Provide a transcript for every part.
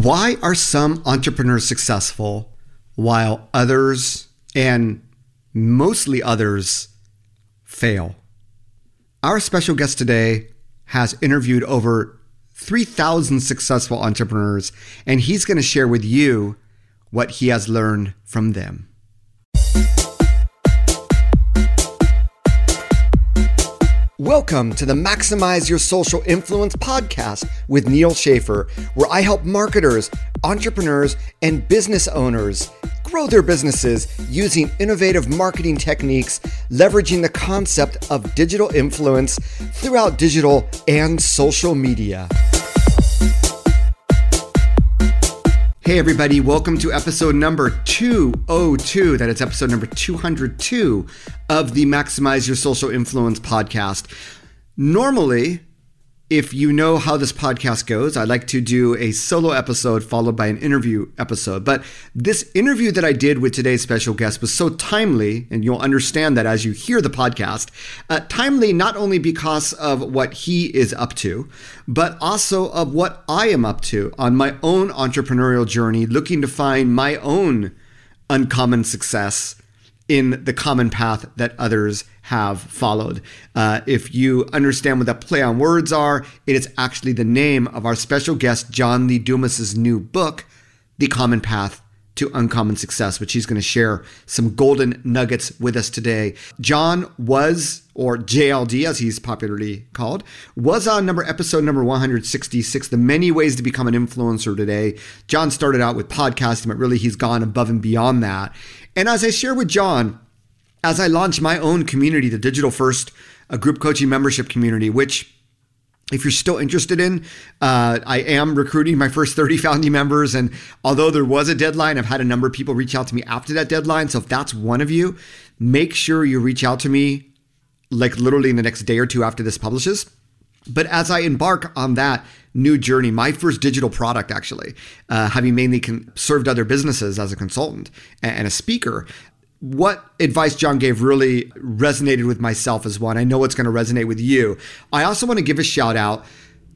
Why are some entrepreneurs successful while others, and mostly others, fail? Our special guest today has interviewed over 3,000 successful entrepreneurs, and he's going to share with you what he has learned from them. Welcome to the Maximize Your Social Influence podcast with Neal Schaffer, where I help marketers, entrepreneurs, and business owners grow their businesses using innovative marketing techniques, leveraging the concept of digital influence throughout digital and social media. Hey, everybody, welcome to episode number 202. That is episode number 202 of the Maximize Your Social Influence podcast. Normally, if you know how this podcast goes, I like to do a solo episode followed by an interview episode. But this interview that I did with today's special guest was so timely, and you'll understand that as you hear the podcast. Uh, timely not only because of what he is up to, but also of what I am up to on my own entrepreneurial journey, looking to find my own uncommon success in the common path that others have followed. Uh, if you understand what that play on words are, it is actually the name of our special guest, John Lee Dumas's new book, The Common Path to Uncommon Success, which he's going to share some golden nuggets with us today. John was, or JLD as he's popularly called, was on number episode number 166, The Many Ways to Become an Influencer Today. John started out with podcasting, but really he's gone above and beyond that. And as I share with John, as I launch my own community, the Digital First a group coaching membership community, which if you're still interested in, uh, I am recruiting my first 30 founding members. And although there was a deadline, I've had a number of people reach out to me after that deadline. So if that's one of you, make sure you reach out to me like literally in the next day or two after this publishes. But as I embark on that new journey, my first digital product, actually, uh, having mainly con- served other businesses as a consultant and a speaker, what advice John gave really resonated with myself as one. I know it's going to resonate with you. I also want to give a shout out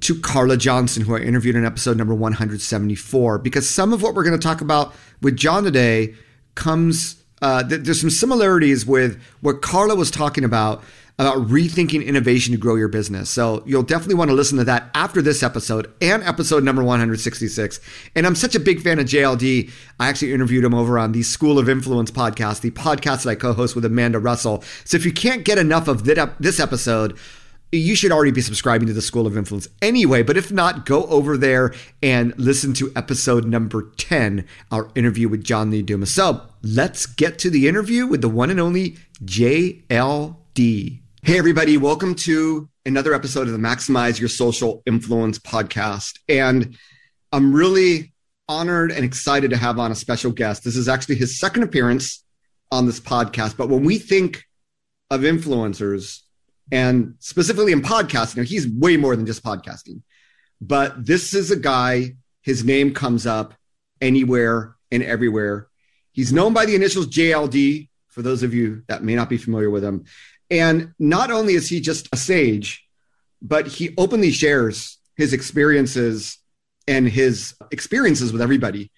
to Carla Johnson, who I interviewed in episode number 174, because some of what we're going to talk about with John today comes, uh, th- there's some similarities with what Carla was talking about about rethinking innovation to grow your business. So you'll definitely want to listen to that after this episode and episode number 166. And I'm such a big fan of JLD. I actually interviewed him over on the School of Influence podcast, the podcast that I co-host with Amanda Russell. So if you can't get enough of this episode, you should already be subscribing to the School of Influence anyway. But if not, go over there and listen to episode number 10, our interview with John Lee Dumas. So let's get to the interview with the one and only JLD. Hey, everybody, welcome to another episode of the Maximize Your Social Influence podcast. And I'm really honored and excited to have on a special guest. This is actually his second appearance on this podcast. But when we think of influencers, and specifically in podcasting, he's way more than just podcasting. But this is a guy, his name comes up anywhere and everywhere. He's known by the initials JLD, for those of you that may not be familiar with him. And not only is he just a sage, but he openly shares his experiences and his experiences with everybody.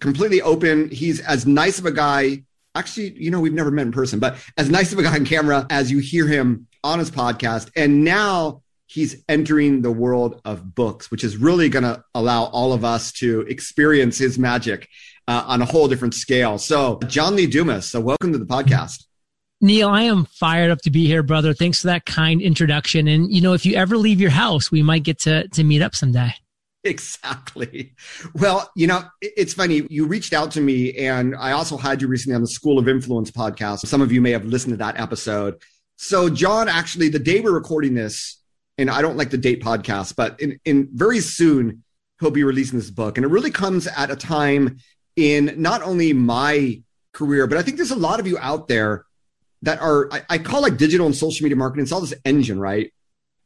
Completely open. He's as nice of a guy. Actually, you know, we've never met in person, but as nice of a guy on camera as you hear him on his podcast. And now he's entering the world of books, which is really going to allow all of us to experience his magic uh, on a whole different scale. So, John Lee Dumas, so welcome to the podcast. Neal, I am fired up to be here, brother. Thanks for that kind introduction. And you know, if you ever leave your house, we might get to to meet up someday. Exactly. Well, you know, it's funny. You reached out to me, and I also had you recently on the School of Influence podcast. Some of you may have listened to that episode. So, John, actually, the day we're recording this, and I don't like the date podcast, but in, in very soon he'll be releasing this book, and it really comes at a time in not only my career, but I think there's a lot of you out there that are I, I call like digital and social media marketing. It's all this engine, right?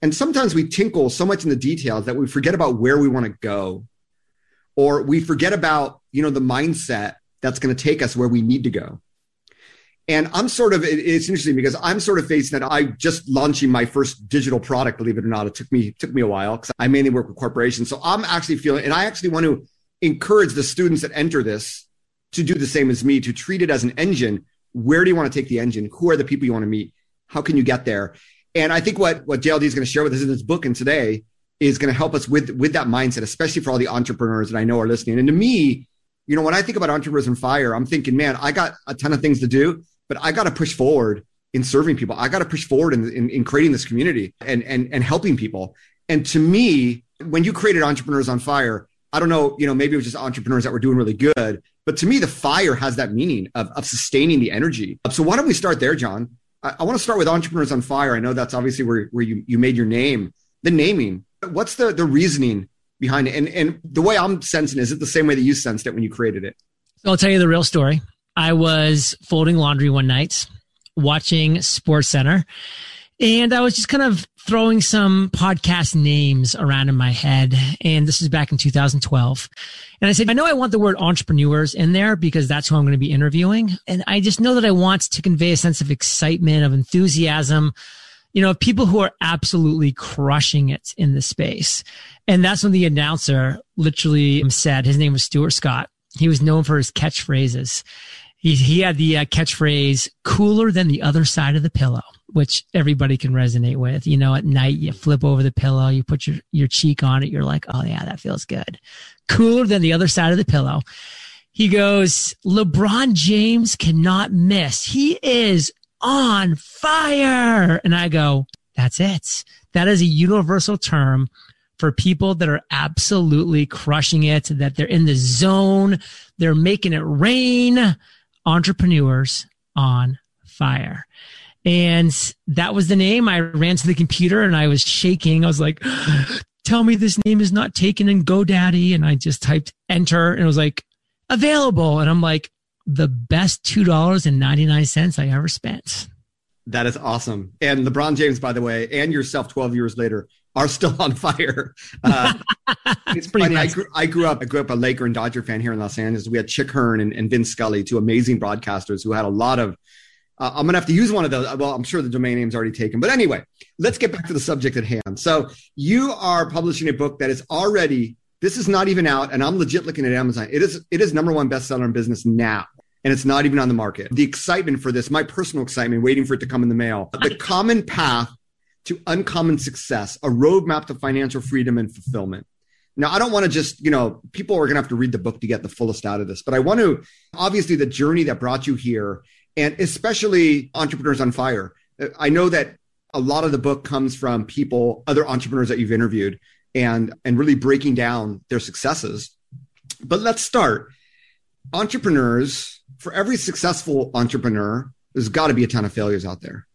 And sometimes we tinkle so much in the details that we forget about where we want to go, or we forget about you know the mindset that's going to take us where we need to go. And I'm sort of it's interesting because I'm sort of facing that. I'm just launching my first digital product. Believe it or not, it took me took me a while because I mainly work with corporations. So I'm actually feeling, and I actually want to encourage the students that enter this to do the same as me, to treat it as an engine. Where do you want to take the engine? Who are the people you want to meet? How can you get there? And I think what, what JLD is going to share with us in this book and today is going to help us with, with that mindset, especially for all the entrepreneurs that I know are listening. And to me, you know, when I think about entrepreneurs on fire, I'm thinking, man, I got a ton of things to do, but I got to push forward in serving people. I got to push forward in, in, in, creating this community and, and, and helping people. And to me, when you created Entrepreneurs on Fire, I don't know, you know, maybe it was just entrepreneurs that were doing really good, but to me, the fire has that meaning of, of sustaining the energy. So why don't we start there, John? I, I want to start with Entrepreneurs on Fire. I know that's obviously where, where you, you made your name, the naming. What's the, the reasoning behind it? And, and the way I'm sensing, is it the same way that you sensed it when you created it? So I'll tell you the real story. I was folding laundry one night, watching Sports Center, and I was just kind of throwing some podcast names around in my head. And this is back in 2012. And I said, I know I want the word entrepreneurs in there because that's who I'm going to be interviewing. And I just know that I want to convey a sense of excitement, of enthusiasm, you know, people who are absolutely crushing it in the space. And that's when the announcer literally said, his name was Stuart Scott. He was known for his catchphrases. He, he had the uh, catchphrase cooler than the other side of the pillow which everybody can resonate with. You know, at night you flip over the pillow, you put your, your cheek on it. You're like, Oh yeah, that feels good. Cooler than the other side of the pillow. He goes, LeBron James cannot miss. He is on fire. And I go, that's it. That is a universal term for people that are absolutely crushing it, that they're in the zone. They're making it rain. Entrepreneurs on fire. And that was the name. I ran to the computer and I was shaking. I was like, tell me this name is not taken in GoDaddy. And I just typed enter and it was like available. And I'm like, the best $2.99 I ever spent. That is awesome. And LeBron James, by the way, and yourself 12 years later are still on fire. Uh, it's pretty funny. I grew, I grew, up, I grew up a Laker and Dodger fan here in Los Angeles. We had Chick Hearn and, and Vince Scully, two amazing broadcasters who had a lot of uh, I'm gonna have to use one of those. Well, I'm sure the domain name's already taken, but anyway, let's get back to the subject at hand. So you are publishing a book that is already. This is not even out, and I'm legit looking at Amazon. It is. It is number one bestseller in business now, and it's not even on the market. The excitement for this, my personal excitement, waiting for it to come in the mail. The common path to uncommon success, a roadmap to financial freedom and fulfillment. Now, I don't want to just, you know, people are going to have to read the book to get the fullest out of this, but I want to, obviously, the journey that brought you here and especially entrepreneurs on fire. Uh, I know that a lot of the book comes from people, other entrepreneurs that you've interviewed, and and really breaking down their successes. But let's start. Entrepreneurs, for every successful entrepreneur, there's got to be a ton of failures out there.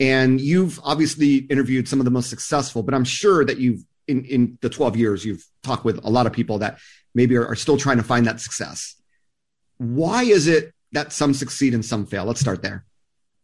And you've obviously interviewed some of the most successful, but I'm sure that you've in, in the 12 years you've talked with a lot of people that maybe are, are still trying to find that success. Why is it that some succeed and some fail. Let's start there.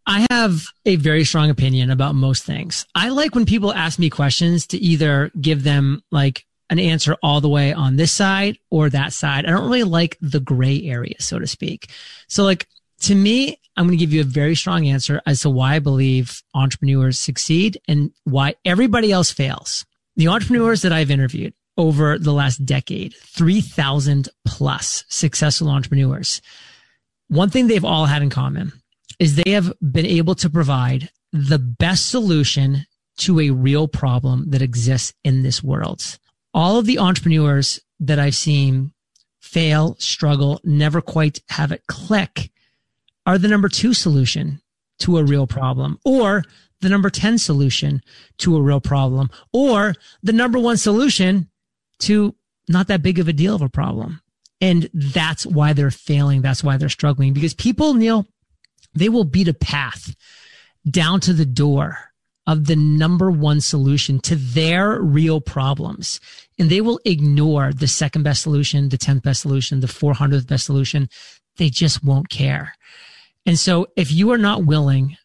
I have a very strong opinion about most things. I like when people ask me questions to either give them like an answer all the way on this side or that side. I don't really like the gray area, so to speak. So like to me, I'm going to give you a very strong answer as to why I believe entrepreneurs succeed and why everybody else fails. The entrepreneurs that I've interviewed over the last decade, 3000 plus successful entrepreneurs one thing they've all had in common is they have been able to provide the best solution to a real problem that exists in this world. All of the entrepreneurs that I've seen fail, struggle, never quite have it click are the number two solution to a real problem or the number 10 solution to a real problem or the number one solution to not that big of a deal of a problem. And that's why they're failing. That's why they're struggling because people, Neal, they will beat a path down to the door of the number one solution to their real problems. And they will ignore the second best solution, the 10th best solution, the 400th best solution. They just won't care. And so if you are not willing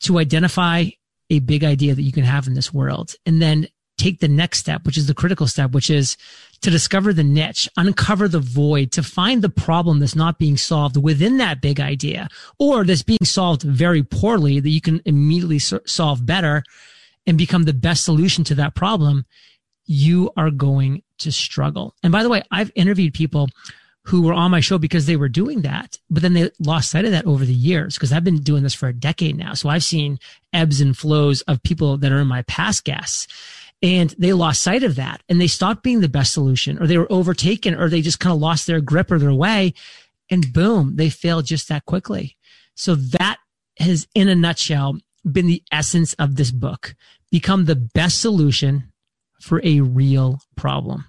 to identify a big idea that you can have in this world and then take the next step, which is the critical step, which is to discover the niche, uncover the void, to find the problem that's not being solved within that big idea or that's being solved very poorly that you can immediately solve better and become the best solution to that problem. you are going to struggle. And by the way, I've interviewed people who were on my show because they were doing that, but then they lost sight of that over the years because I've been doing this for a decade now. So I've seen ebbs and flows of people that are in my past guests and they lost sight of that and they stopped being the best solution or they were overtaken or they just kind of lost their grip or their way and boom, they failed just that quickly. So that has in a nutshell been the essence of this book. Become the best solution for a real problem.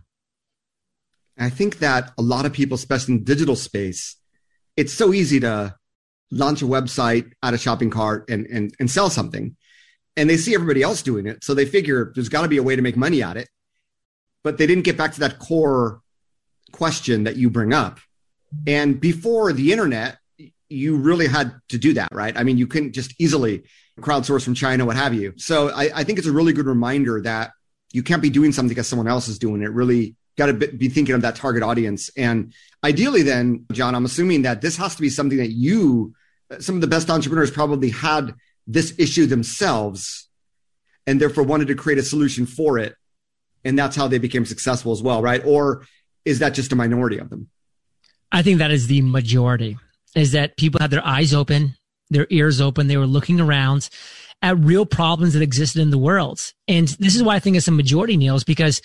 I think that a lot of people, especially in digital space, it's so easy to launch a website, add a shopping cart, and and and sell something. And they see everybody else doing it, so they figure there's got to be a way to make money at it. But they didn't get back to that core question that you bring up. And before the internet, you really had to do that, right? I mean, you couldn't just easily crowdsource from China, what have you. So I, I think it's a really good reminder that you can't be doing something because someone else is doing it. Really got to be thinking of that target audience. And ideally, then, John, I'm assuming that this has to be something that you, uh, some of the best entrepreneurs probably had this issue themselves and therefore wanted to create a solution for it. And that's how they became successful as well, right? Or is that just a minority of them? I think that is the majority is that people had their eyes open, their ears open. They were looking around at real problems that existed in the world. And this is why I think it's a majority, Neal, is because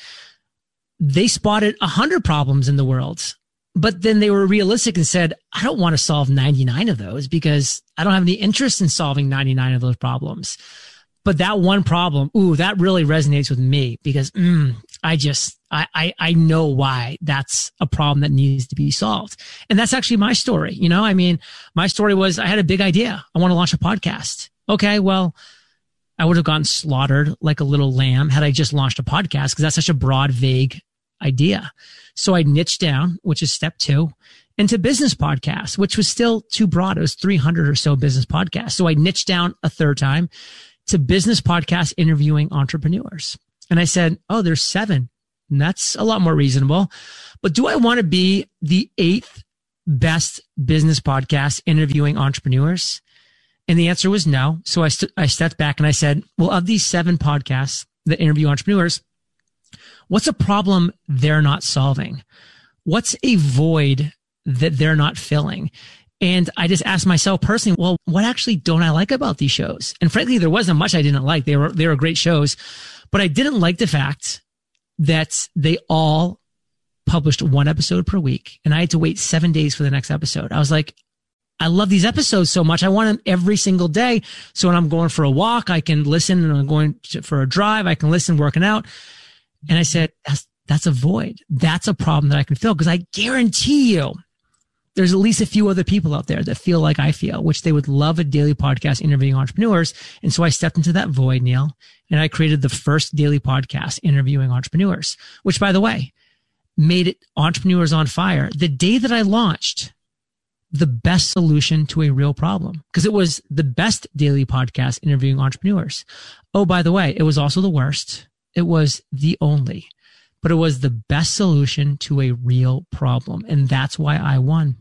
they spotted a hundred problems in the world, but then they were realistic and said, I don't want to solve 99 of those because I don't have any interest in solving 99 of those problems. But that one problem, ooh, that really resonates with me because mm, I just, I, I, I know why that's a problem that needs to be solved. And that's actually my story. You know, I mean, my story was I had a big idea. I want to launch a podcast. Okay. Well, I would have gotten slaughtered like a little lamb had I just launched a podcast because that's such a broad, vague idea. So I niched down, which is step two, into business podcasts, which was still too broad. It was 300 or so business podcasts. So I niched down a third time to business podcast interviewing entrepreneurs. And I said, Oh, there's seven. And that's a lot more reasonable. But do I want to be the eighth best business podcast interviewing entrepreneurs? And the answer was no. So I, st- I stepped back and I said, well, of these seven podcasts that interview entrepreneurs, what's a problem they're not solving? What's a void that they're not filling? And I just asked myself personally, well, what actually don't I like about these shows? And frankly, there wasn't much I didn't like. They were, they were great shows, but I didn't like the fact that they all published one episode per week and I had to wait seven days for the next episode. I was like, I love these episodes so much. I want them every single day. So when I'm going for a walk, I can listen and I'm going for a drive. I can listen working out. And I said, that's, that's a void. That's a problem that I can fill because I guarantee you there's at least a few other people out there that feel like I feel, which they would love a daily podcast interviewing entrepreneurs. And so I stepped into that void, Neal, and I created the first daily podcast interviewing entrepreneurs, which by the way, made it entrepreneurs on fire. The day that I launched, the best solution to a real problem because it was the best daily podcast interviewing entrepreneurs. Oh, by the way, it was also the worst it was the only, but it was the best solution to a real problem. And that's why I won.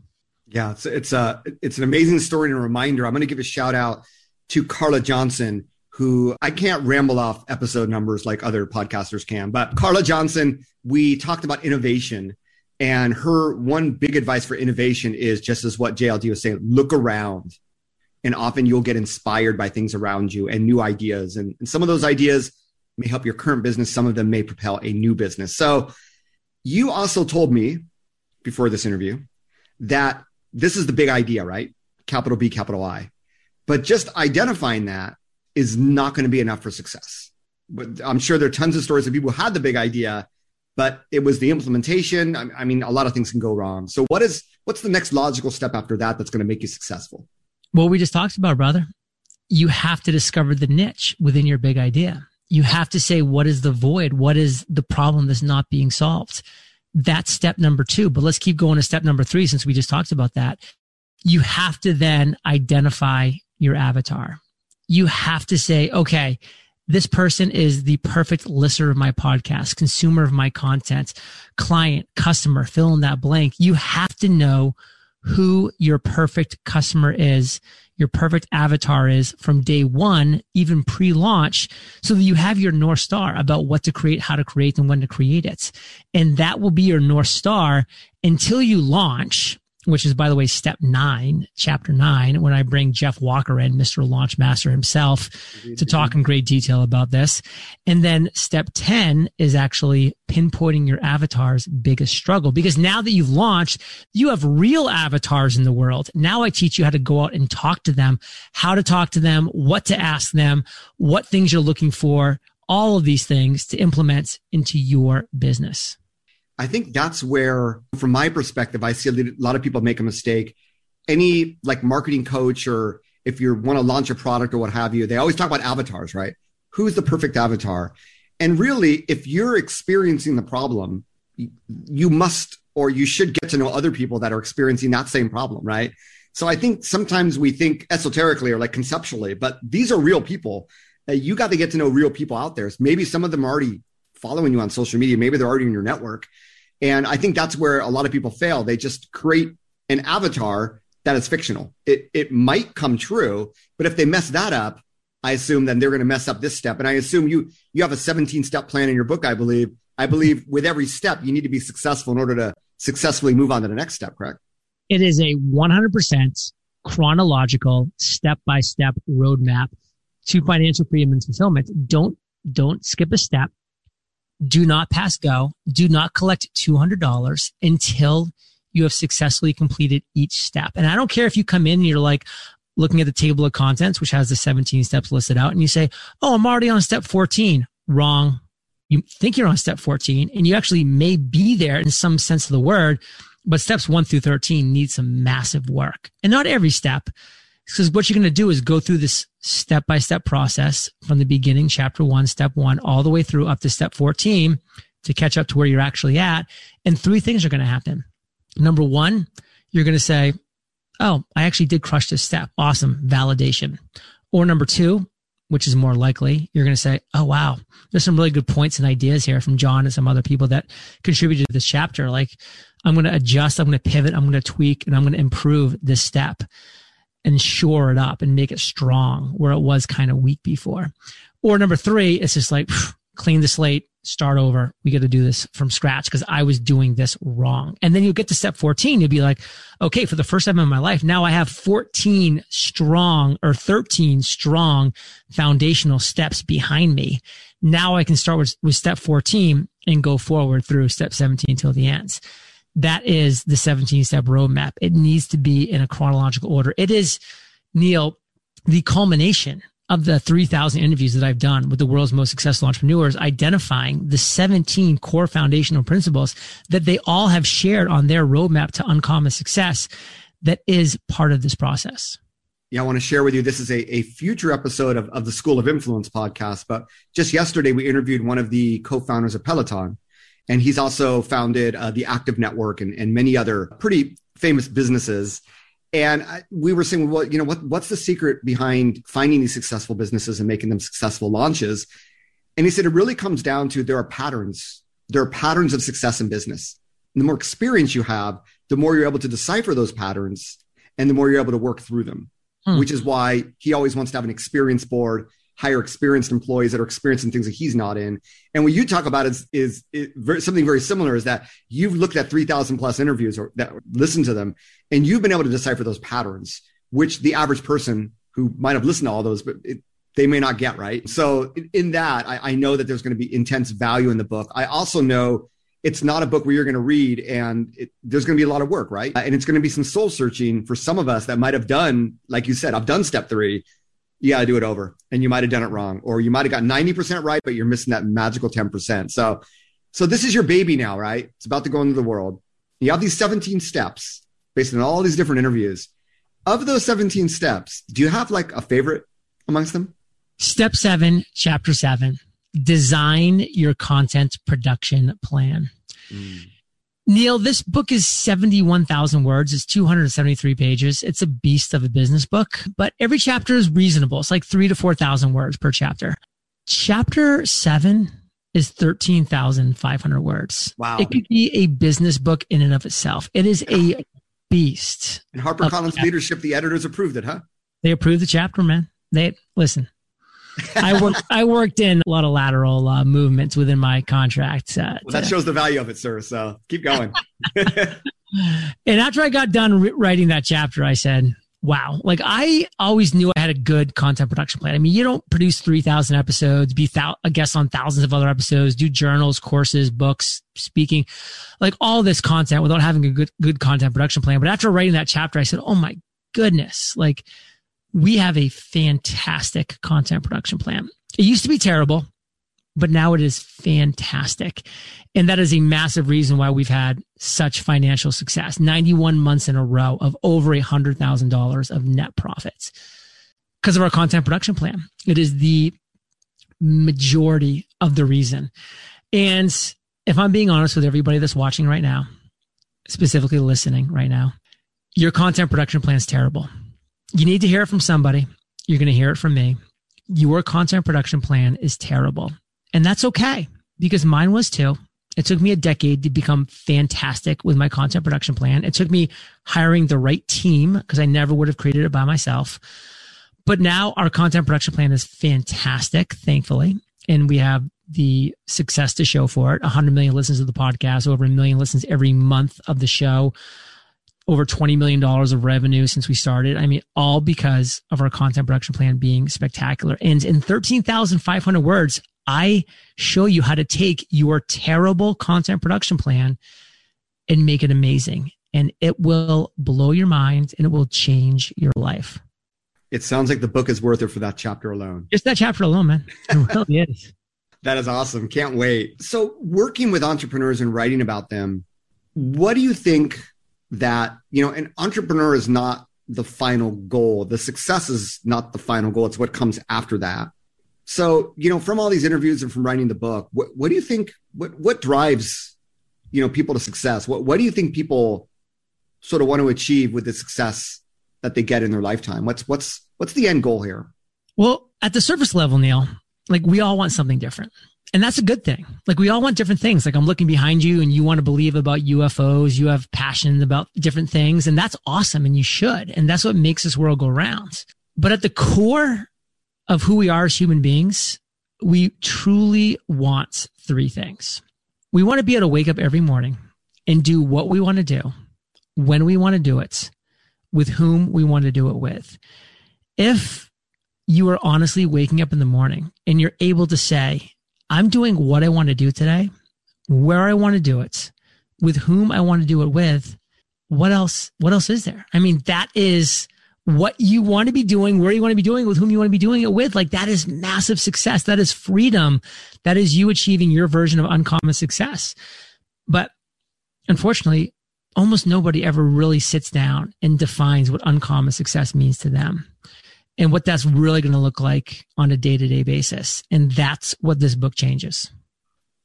Yeah, it's, it's a, it's an amazing story and a reminder. I'm going to give a shout out to Carla Johnson, who I can't ramble off episode numbers like other podcasters can, but Carla Johnson, we talked about innovation and her one big advice for innovation is just as what JLD was saying, look around. And often you'll get inspired by things around you and new ideas. And, and some of those ideas may help your current business. Some of them may propel a new business. So you also told me before this interview that this is the big idea, right? Capital B, capital I. But just identifying that is not going to be enough for success. But I'm sure there are tons of stories of people who had the big idea, but it was the implementation. I mean, a lot of things can go wrong. So what is what's the next logical step after that that's going to make you successful? Well, we just talked about, brother. You have to discover the niche within your big idea you have to say, what is the void? What is the problem that's not being solved? That's step number two. But let's keep going to step number three since we just talked about that. You have to then identify your avatar. You have to say, okay, this person is the perfect listener of my podcast, consumer of my content, client, customer, fill in that blank. You have to know who your perfect customer is your perfect avatar is from day one, even pre launch, so that you have your North Star about what to create, how to create, and when to create it. And that will be your North Star until you launch which is, by the way, step nine, chapter nine, when I bring Jeff Walker in, Mr. Launch Master himself, to talk in great detail about this. And then step 10 is actually pinpointing your avatar's biggest struggle. Because now that you've launched, you have real avatars in the world. Now I teach you how to go out and talk to them, how to talk to them, what to ask them, what things you're looking for, all of these things to implement into your business. I think that's where, from my perspective, I see a lot of people make a mistake. Any like marketing coach or if you want to launch a product or what have you, they always talk about avatars, right? Who's the perfect avatar? And really, if you're experiencing the problem, you must or you should get to know other people that are experiencing that same problem, right? So I think sometimes we think esoterically or like conceptually, but these are real people. Uh, you got to get to know real people out there. Maybe some of them are already following you on social media. Maybe they're already in your network. And I think that's where a lot of people fail. They just create an avatar that is fictional. It, it might come true, but if they mess that up, I assume then they're going to mess up this step. And I assume you, you have a 17 step plan in your book, I believe. I believe with every step, you need to be successful in order to successfully move on to the next step, correct? It is a 100% chronological step by step roadmap to financial freedom and fulfillment. Don't, don't skip a step do not pass go. Do not collect $200 until you have successfully completed each step. And I don't care if you come in and you're like looking at the table of contents, which has the 17 steps listed out and you say, Oh, I'm already on step 14. Wrong. You think you're on step 14 and you actually may be there in some sense of the word, but steps one through 13 need some massive work and not every step. Because what you're going to do is go through this step by step process from the beginning, chapter one, step one, all the way through up to step 14 to catch up to where you're actually at. And three things are going to happen. Number one, you're going to say, Oh, I actually did crush this step. Awesome. Validation. Or number two, which is more likely, you're going to say, Oh, wow, there's some really good points and ideas here from John and some other people that contributed to this chapter. Like I'm going to adjust. I'm going to pivot. I'm going to tweak and I'm going to improve this step and shore it up and make it strong where it was kind of weak before. Or number three, it's just like clean the slate, start over. We got to do this from scratch because I was doing this wrong. And then you get to step 14. You'll be like, okay, for the first time in my life, now I have 14 strong or 13 strong foundational steps behind me. Now I can start with, with step 14 and go forward through step 17 till the ends that is the 17 step roadmap. It needs to be in a chronological order. It is, Neal, the culmination of the 3000 interviews that I've done with the world's most successful entrepreneurs, identifying the 17 core foundational principles that they all have shared on their roadmap to uncommon success that is part of this process. Yeah, I want to share with you. This is a, a future episode of, of the School of Influence podcast. But just yesterday, we interviewed one of the co founders of Peloton. And he's also founded uh, the Active Network and, and many other pretty famous businesses. And I, we were saying, well, you know, what, what's the secret behind finding these successful businesses and making them successful launches? And he said, it really comes down to there are patterns. There are patterns of success in business. And the more experience you have, the more you're able to decipher those patterns and the more you're able to work through them, hmm. which is why he always wants to have an experience board hire experienced employees that are experiencing things that he's not in. And what you talk about is is, is very, something very similar. Is that you've looked at three thousand plus interviews or that listen to them, and you've been able to decipher those patterns, which the average person who might have listened to all those, but it, they may not get right. So in that, I, I know that there's going to be intense value in the book. I also know it's not a book where you're going to read and it, there's going to be a lot of work, right? And it's going to be some soul searching for some of us that might have done, like you said, I've done step three, you got to do it over. And you might have done it wrong or you might have got 90% right but you're missing that magical 10% so so this is your baby now right? It's about to go into the world. You have these 17 steps based on all these different interviews. Of those 17 steps do you have like a favorite amongst them? Step 7 chapter 7 design your content production plan. Mm. Neal, this book is 71,000 words. It's 273 pages. It's a beast of a business book, but every chapter is reasonable. It's like three to 4,000 words per chapter. Chapter seven is 13,500 words. Wow. It could be a business book in and of itself. It is a beast. And HarperCollins leadership, the editors approved it, huh? They approved the chapter, man. They listen. I worked. I worked in a lot of lateral uh, movements within my contract. Uh, well, that shows the value of it, sir. So keep going. and after I got done re- writing that chapter, I said, wow. Like I always knew I had a good content production plan. I mean, you don't produce 3000 episodes, be thou- a guest on thousands of other episodes, do journals, courses, books, speaking, like all this content without having a good, good content production plan. But after writing that chapter, I said, Oh my goodness, like we have a fantastic content production plan. It used to be terrible but now it is fantastic. And that is a massive reason why we've had such financial success 91 months in a row of over a $100,000 of net profits because of our content production plan. It is the majority of the reason. And if I'm being honest with everybody that's watching right now, specifically listening right now, your content production plan is terrible. You need to hear it from somebody. You're going to hear it from me. Your content production plan is terrible. And that's okay because mine was too. It took me a decade to become fantastic with my content production plan. It took me hiring the right team because I never would have created it by myself. But now our content production plan is fantastic, thankfully. And we have the success to show for it 100 million listens to the podcast, over a million listens every month of the show, over $20 million of revenue since we started. I mean, all because of our content production plan being spectacular. And in 13,500 words, I show you how to take your terrible content production plan and make it amazing. And it will blow your mind and it will change your life. It sounds like the book is worth it for that chapter alone. Just that chapter alone, man. It really is. that is awesome. Can't wait. So, working with entrepreneurs and writing about them, what do you think that, you know, an entrepreneur is not the final goal? The success is not the final goal, it's what comes after that. So, you know, from all these interviews and from writing the book, what, what do you think, what, what drives, you know, people to success? What, what do you think people sort of want to achieve with the success that they get in their lifetime? What's, what's, what's the end goal here? Well, at the surface level, Neal, like we all want something different. And that's a good thing. Like we all want different things. Like I'm looking behind you and you want to believe about UFOs. You have passion about different things and that's awesome. And you should. And that's what makes this world go round. But at the core of who we are as human beings, we truly want three things. We want to be able to wake up every morning and do what we want to do, when we want to do it, with whom we want to do it with. If you are honestly waking up in the morning and you're able to say, I'm doing what I want to do today, where I want to do it, with whom I want to do it with, what else, what else is there? I mean, that is what you want to be doing, where you want to be doing it, with whom you want to be doing it with. Like that is massive success. That is freedom. That is you achieving your version of uncommon success. But unfortunately, almost nobody ever really sits down and defines what uncommon success means to them and what that's really going to look like on a day to day basis. And that's what this book changes.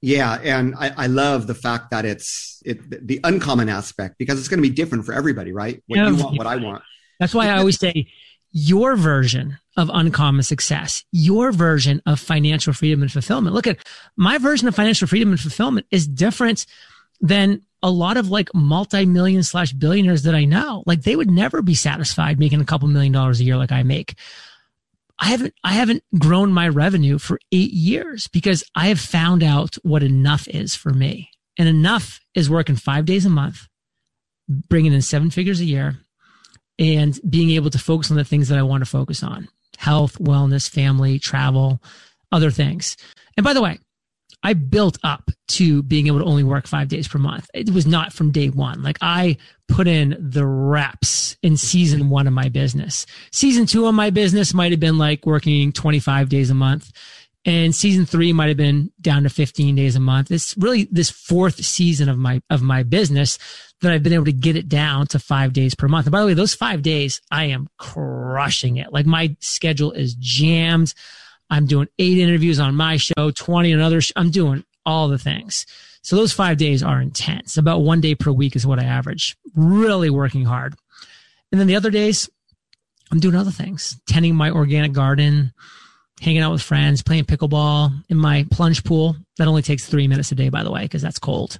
Yeah, and I, I, love the fact that it's it, the uncommon aspect because it's going to be different for everybody, right? What yeah. you want, what I want. That's why I always say your version of uncommon success, your version of financial freedom and fulfillment. Look at my version of financial freedom and fulfillment is different than a lot of like multi-million slash billionaires that I know. Like they would never be satisfied making a couple million dollars a year like I make. I haven't, I haven't grown my revenue for eight years because I have found out what enough is for me. And enough is working five days a month, bringing in seven figures a year and being able to focus on the things that I want to focus on health, wellness, family, travel, other things. And by the way, I built up to being able to only work five days per month. It was not from day one. Like I put in the reps in season one of my business. Season two of my business might have been like working 25 days a month. And season three might have been down to 15 days a month. It's really this fourth season of my, of my business that I've been able to get it down to five days per month. And by the way, those five days, I am crushing it. Like my schedule is jammed. I'm doing eight interviews on my show, 20 on other. Sh- I'm doing all the things. So those five days are intense. About one day per week is what I average. Really working hard. And then the other days, I'm doing other things, tending my organic garden, hanging out with friends, playing pickleball in my plunge pool. That only takes three minutes a day, by the way, because that's cold.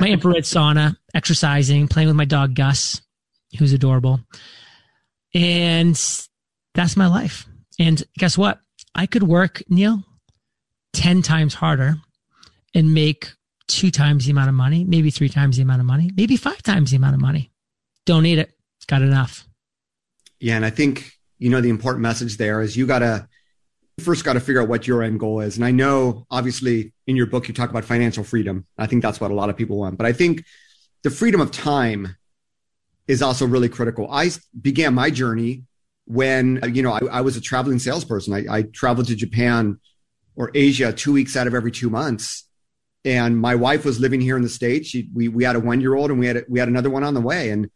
My infrared sauna, exercising, playing with my dog Gus, who's adorable. And that's my life. And guess what? I could work, Neal, 10 times harder and make two times the amount of money, maybe three times the amount of money, maybe five times the amount of money. Don't need it. Got enough. Yeah. And I think, you know, the important message there is you got to first got to figure out what your end goal is. And I know, obviously, in your book, you talk about financial freedom. I think that's what a lot of people want. But I think the freedom of time is also really critical. I began my journey when, you know, I, I was a traveling salesperson. I, I traveled to Japan or Asia two weeks out of every two months. And my wife was living here in the States. She, we, we had a one year old and we had, we had another one on the way. And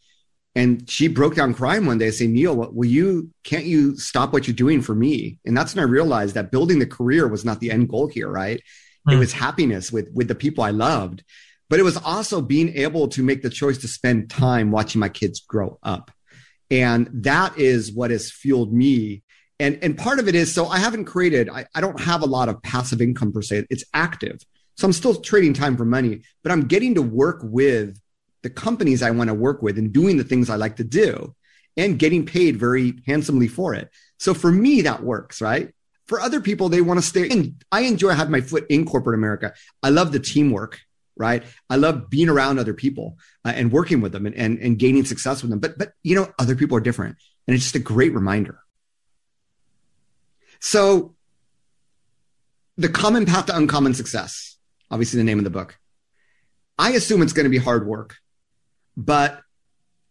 and she broke down crying one day, saying, Neal, will you, can't you stop what you're doing for me? And that's when I realized that building the career was not the end goal here, right? Mm. It was happiness with, with the people I loved, but it was also being able to make the choice to spend time watching my kids grow up. And that is what has fueled me. And, and part of it is, so I haven't created, I, I don't have a lot of passive income per se. It's active. So I'm still trading time for money, but I'm getting to work with the companies I want to work with and doing the things I like to do and getting paid very handsomely for it. So for me, that works, right? For other people, they want to stay in. I enjoy having my foot in corporate America. I love the teamwork, right? I love being around other people uh, and working with them and, and, and gaining success with them. But, but, you know, other people are different. And it's just a great reminder. So the common path to uncommon success, obviously the name of the book. I assume it's going to be hard work. But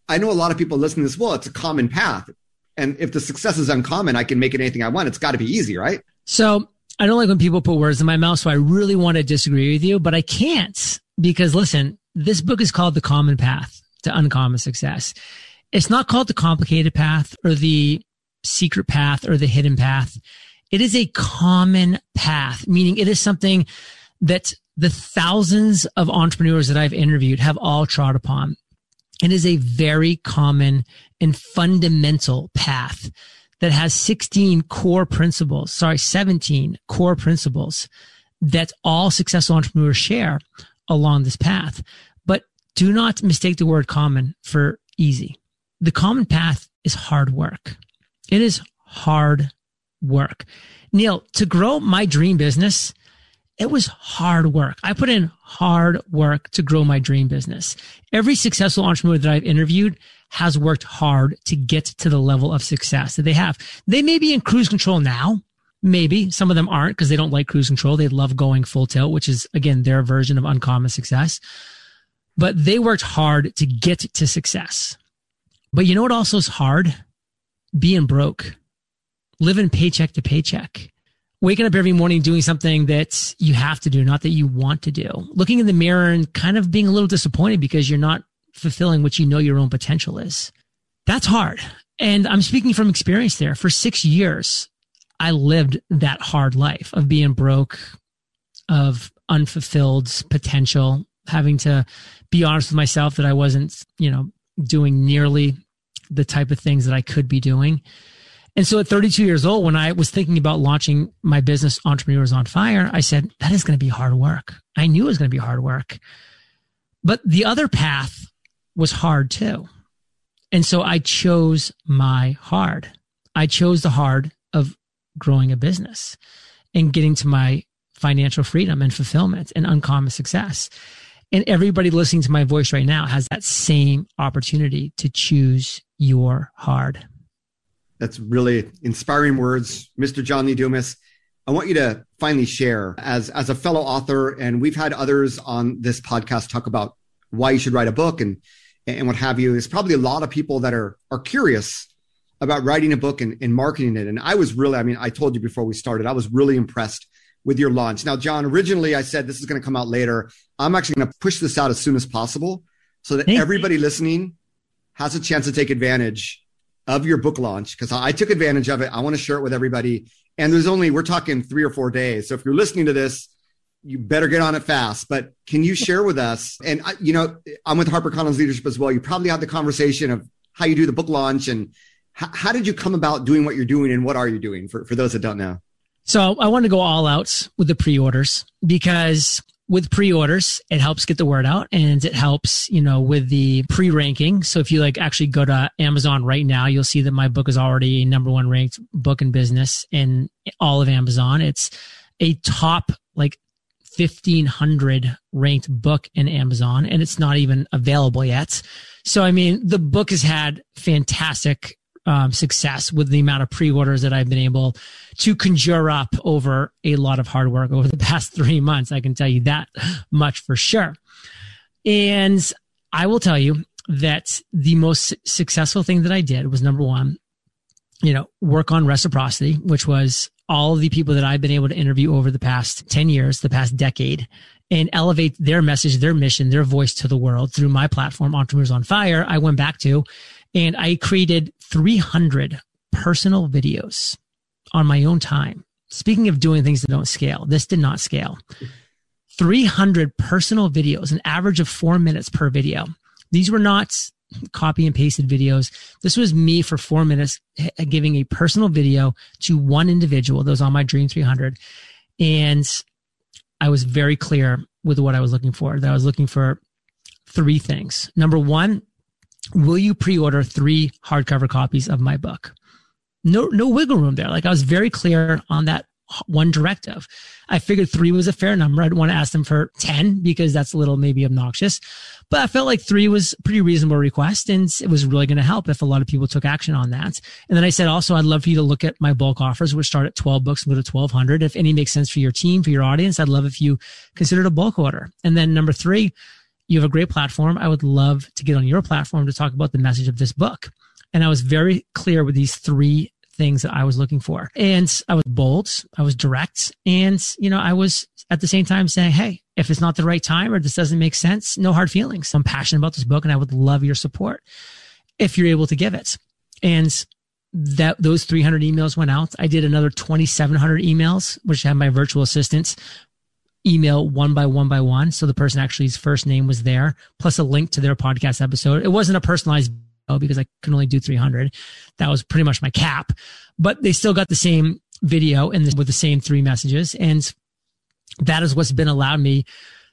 I know a lot of people listening to this, well, it's a common path. And if the success is uncommon, I can make it anything I want. It's got to be easy, right? So I don't like when people put words in my mouth. So I really want to disagree with you, but I can't because listen, this book is called The Common Path to Uncommon Success. It's not called the complicated path or the secret path or the hidden path. It is a common path, meaning it is something that the thousands of entrepreneurs that I've interviewed have all trod upon. It is a very common and fundamental path that has 16 core principles, sorry, 17 core principles that all successful entrepreneurs share along this path. But do not mistake the word common for easy. The common path is hard work. It is hard work. Neal, to grow my dream business, it was hard work. I put in hard work to grow my dream business. Every successful entrepreneur that I've interviewed has worked hard to get to the level of success that they have. They may be in cruise control now. Maybe some of them aren't because they don't like cruise control. They love going full tilt, which is again their version of uncommon success. But they worked hard to get to success. But you know what also is hard? Being broke, living paycheck to paycheck waking up every morning doing something that you have to do, not that you want to do. Looking in the mirror and kind of being a little disappointed because you're not fulfilling what you know your own potential is. That's hard. And I'm speaking from experience there. For six years, I lived that hard life of being broke, of unfulfilled potential, having to be honest with myself that I wasn't, you know, doing nearly the type of things that I could be doing. And so at 32 years old, when I was thinking about launching my business, Entrepreneurs on Fire, I said, that is going to be hard work. I knew it was going to be hard work. But the other path was hard too. And so I chose my hard. I chose the hard of growing a business and getting to my financial freedom and fulfillment and uncommon success. And everybody listening to my voice right now has that same opportunity to choose your hard. That's really inspiring words, Mr. John Lee Dumas. I want you to finally share as, as a fellow author, and we've had others on this podcast talk about why you should write a book and, and what have you. There's probably a lot of people that are, are curious about writing a book and, and marketing it. And I was really, I mean, I told you before we started, I was really impressed with your launch. Now, John, originally I said this is going to come out later. I'm actually going to push this out as soon as possible so that everybody listening has a chance to take advantage of your book launch because I took advantage of it. I want to share it with everybody. And there's only, we're talking three or four days. So if you're listening to this, you better get on it fast. But can you share with us? And, you know, I'm with HarperCollins Leadership as well. You probably had the conversation of how you do the book launch and how, how did you come about doing what you're doing and what are you doing for, for those that don't know? So I want to go all out with the pre orders because with pre-orders, it helps get the word out and it helps, you know, with the pre-ranking. So if you like actually go to Amazon right now, you'll see that my book is already a number one ranked book in business in all of Amazon. It's a top like 1500 ranked book in Amazon and it's not even available yet. So, I mean, the book has had fantastic um, success with the amount of pre-orders that I've been able to conjure up over a lot of hard work over the past three months. I can tell you that much for sure. And I will tell you that the most successful thing that I did was number one, you know, work on reciprocity, which was all the people that I've been able to interview over the past 10 years, the past decade, and elevate their message, their mission, their voice to the world through my platform, Entrepreneurs on Fire. I went back to and I created 300 personal videos on my own time. Speaking of doing things that don't scale, this did not scale. 300 personal videos, an average of four minutes per video. These were not copy and pasted videos. This was me for four minutes uh, giving a personal video to one individual that was on my Dream 300. And I was very clear with what I was looking for, that I was looking for three things. Number one, will you pre-order three hardcover copies of my book? No, no wiggle room there. Like I was very clear on that one directive. I figured three was a fair number. I didn't want to ask them for 10 because that's a little maybe obnoxious, but I felt like three was a pretty reasonable request and it was really going to help if a lot of people took action on that. And then I said, also, I'd love for you to look at my bulk offers, which start at 12 books and go to 1200. If any makes sense for your team, for your audience, I'd love if you considered a bulk order. And then number three, you have a great platform. I would love to get on your platform to talk about the message of this book. And I was very clear with these three things that I was looking for. And I was bold, I was direct, and, you know, I was at the same time saying, Hey, if it's not the right time or this doesn't make sense, no hard feelings. I'm passionate about this book and I would love your support if you're able to give it. And that those 300 emails went out. I did another 2,700 emails, which had my virtual assistants email one by one by one. So the person actually's first name was there, plus a link to their podcast episode. It wasn't a personalized Oh, because I can only do 300. That was pretty much my cap, but they still got the same video and with the same three messages. And that is what's been allowed me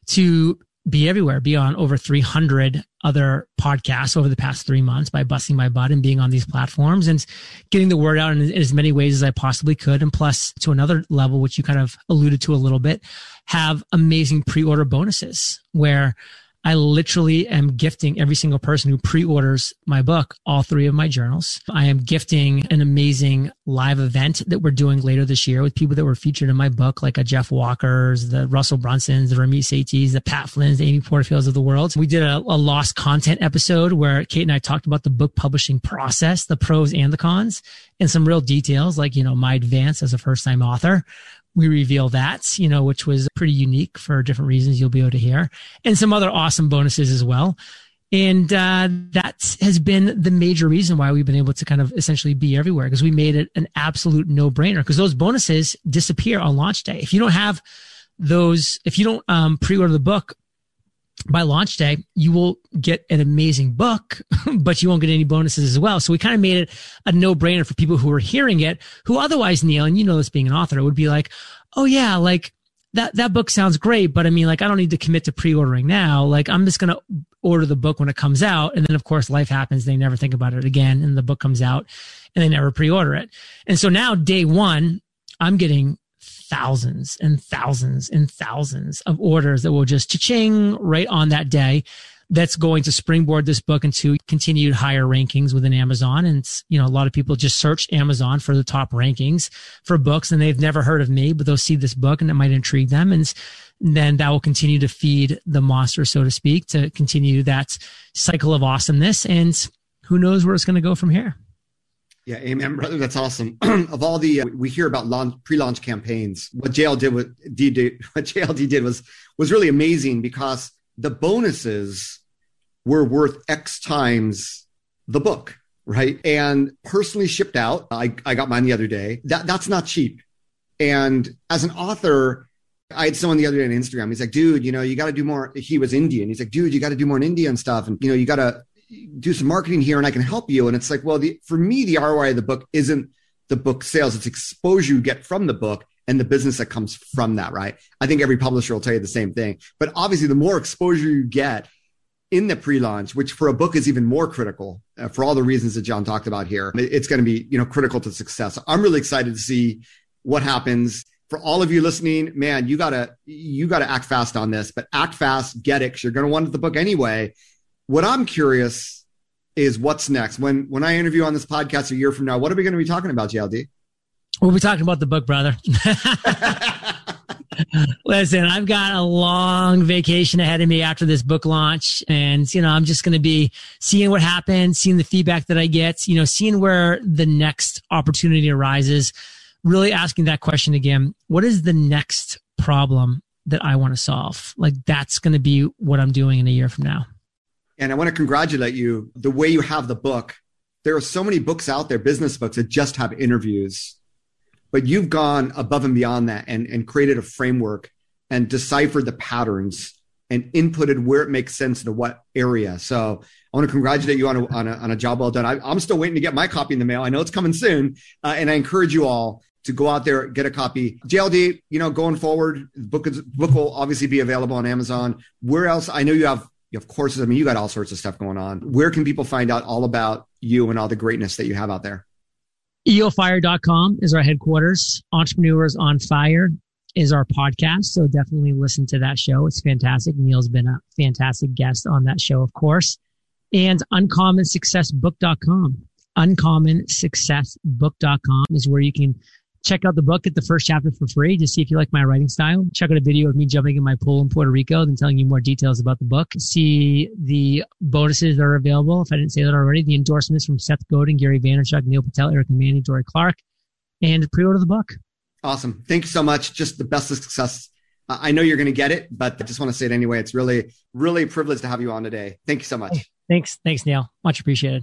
to be everywhere, be on over 300 other podcasts over the past three months by busting my butt and being on these platforms and getting the word out in, in as many ways as I possibly could. And plus to another level, which you kind of alluded to a little bit, have amazing pre-order bonuses where I literally am gifting every single person who pre-orders my book, all three of my journals. I am gifting an amazing live event that we're doing later this year with people that were featured in my book, like a Jeff Walker's, the Russell Brunsons, the Ramit Sethi's, the Pat Flynn's, the Amy Porterfields of the world. We did a, a lost content episode where Kate and I talked about the book publishing process, the pros and the cons, and some real details like, you know, my advance as a first time author we reveal that, you know, which was pretty unique for different reasons you'll be able to hear and some other awesome bonuses as well. And uh, that has been the major reason why we've been able to kind of essentially be everywhere because we made it an absolute no brainer because those bonuses disappear on launch day. If you don't have those, if you don't um, pre-order the book by launch day, you will get an amazing book, but you won't get any bonuses as well. So we kind of made it a no brainer for people who are hearing it, who otherwise, Neal, and you know this being an author, would be like, oh yeah, like that, that book sounds great, but I mean, like, I don't need to commit to pre-ordering now. Like, I'm just going to order the book when it comes out. And then of course life happens. They never think about it again. And the book comes out and they never pre-order it. And so now day one, I'm getting thousands and thousands and thousands of orders that will just cha-ching right on that day that's going to springboard this book into continued higher rankings within Amazon. And, you know, a lot of people just search Amazon for the top rankings for books and they've never heard of me, but they'll see this book and it might intrigue them. And then that will continue to feed the monster, so to speak, to continue that cycle of awesomeness. And who knows where it's going to go from here. Yeah, amen, brother. That's awesome. of all the uh, we hear about launch, pre-launch campaigns, what JL did, what D did, what JLD did was was really amazing because the bonuses were worth X times the book, right? And personally shipped out. I I got mine the other day. That that's not cheap. And as an author, I had someone the other day on Instagram. He's like, dude, you know, you got to do more. He was Indian. He's like, dude, you got to do more in India and stuff. And, you know, you got to do some marketing here and I can help you. And it's like, well, the, for me, the ROI of the book isn't the book sales. It's exposure you get from the book and the business that comes from that, right? I think every publisher will tell you the same thing. But obviously, the more exposure you get in the pre-launch, which for a book is even more critical uh, for all the reasons that John talked about here, it's going to be you know critical to success. I'm really excited to see what happens for all of you listening. Man, you gotta you gotta act fast on this, but act fast, get it, because you're going to want the book anyway. What I'm curious is what's next. When when I interview on this podcast a year from now, what are we going to be talking about, JLD? We'll be talking about the book, brother. Listen, I've got a long vacation ahead of me after this book launch. And, you know, I'm just going to be seeing what happens, seeing the feedback that I get, you know, seeing where the next opportunity arises, really asking that question again. What is the next problem that I want to solve? Like that's going to be what I'm doing in a year from now. And I want to congratulate you the way you have the book. There are so many books out there, business books that just have interviews but you've gone above and beyond that and, and created a framework and deciphered the patterns and inputted where it makes sense into what area. So I want to congratulate you on a, on a, on a job well done. I, am still waiting to get my copy in the mail. I know it's coming soon. Uh, and I encourage you all to go out there, get a copy. JLD, you know, going forward, book, is, book will obviously be available on Amazon. Where else? I know you have, you have courses. I mean, you got all sorts of stuff going on. Where can people find out all about you and all the greatness that you have out there? eofire.com is our headquarters. Entrepreneurs on Fire is our podcast. So definitely listen to that show. It's fantastic. Neal's been a fantastic guest on that show, of course. And uncommonsuccessbook.com. Uncommonsuccessbook.com is where you can check out the book, at the first chapter for free to see if you like my writing style. Check out a video of me jumping in my pool in Puerto Rico, then telling you more details about the book. See the bonuses that are available. If I didn't say that already, the endorsements from Seth Godin, Gary Vaynerchuk, Neil Patel, Eric Manning, Dorie Clark, and pre-order the book. Awesome. Thank you so much. Just the best of success. I know you're going to get it, but I just want to say it anyway. It's really, really a privilege to have you on today. Thank you so much. Thanks. Thanks, Neal. Much appreciated.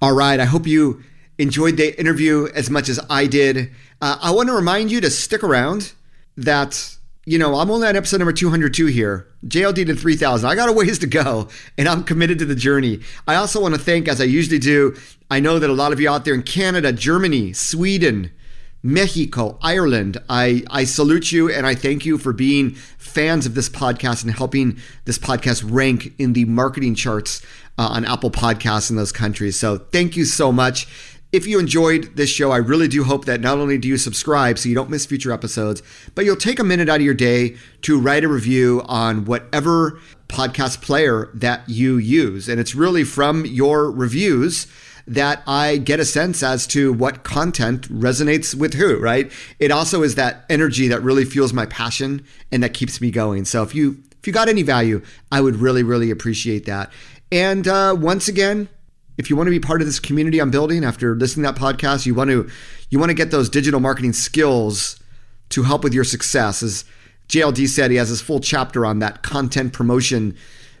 All right. I hope you enjoyed the interview as much as I did. Uh, I want to remind you to stick around that, you know, I'm only on episode number 202 here. JLD to 3000. I got a ways to go and I'm committed to the journey. I also want to thank, as I usually do, I know that a lot of you out there in Canada, Germany, Sweden, Mexico, Ireland. I, I salute you and I thank you for being fans of this podcast and helping this podcast rank in the marketing charts uh, on Apple Podcasts in those countries. So thank you so much. If you enjoyed this show, I really do hope that not only do you subscribe so you don't miss future episodes, but you'll take a minute out of your day to write a review on whatever podcast player that you use. And it's really from your reviews that I get a sense as to what content resonates with who, right? It also is that energy that really fuels my passion and that keeps me going. So if you if you got any value, I would really really appreciate that. And uh, once again, if you want to be part of this community I'm building after listening to that podcast, you want to you want to get those digital marketing skills to help with your success. As JLD said, he has his full chapter on that content promotion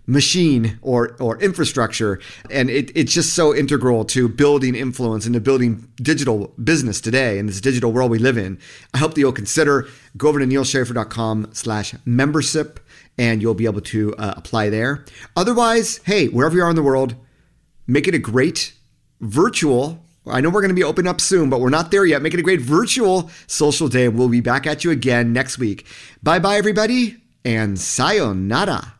machine or or infrastructure. And it, it's just so integral to building influence and to building digital business today in this digital world we live in. I hope that you'll consider. Go over to nealschaffer.com slash membership and you'll be able to uh, apply there. Otherwise hey wherever you are in the world Make it a great virtual. I know we're going to be open up soon, but we're not there yet. Make it a great virtual social day. We'll be back at you again next week. Bye bye, everybody, and sayonara.